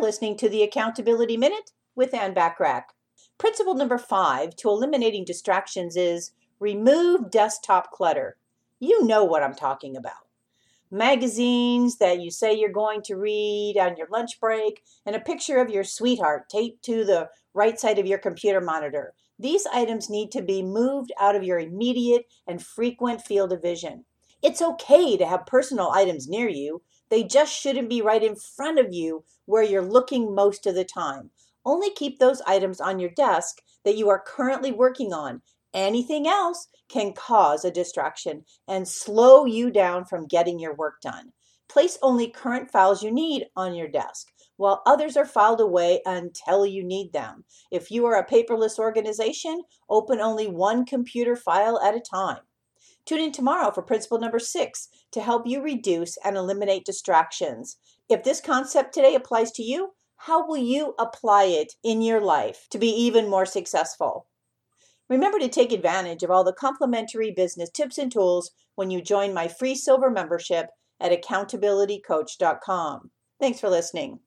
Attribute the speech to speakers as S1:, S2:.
S1: listening to the Accountability Minute with Ann Bachrach. Principle number five to eliminating distractions is remove desktop clutter. You know what I'm talking about. Magazines that you say you're going to read on your lunch break, and a picture of your sweetheart taped to the right side of your computer monitor. These items need to be moved out of your immediate and frequent field of vision. It's okay to have personal items near you, they just shouldn't be right in front of you where you're looking most of the time. Only keep those items on your desk that you are currently working on. Anything else can cause a distraction and slow you down from getting your work done. Place only current files you need on your desk, while others are filed away until you need them. If you are a paperless organization, open only one computer file at a time. Tune in tomorrow for principle number six to help you reduce and eliminate distractions. If this concept today applies to you, how will you apply it in your life to be even more successful? Remember to take advantage of all the complimentary business tips and tools when you join my free silver membership at accountabilitycoach.com. Thanks for listening.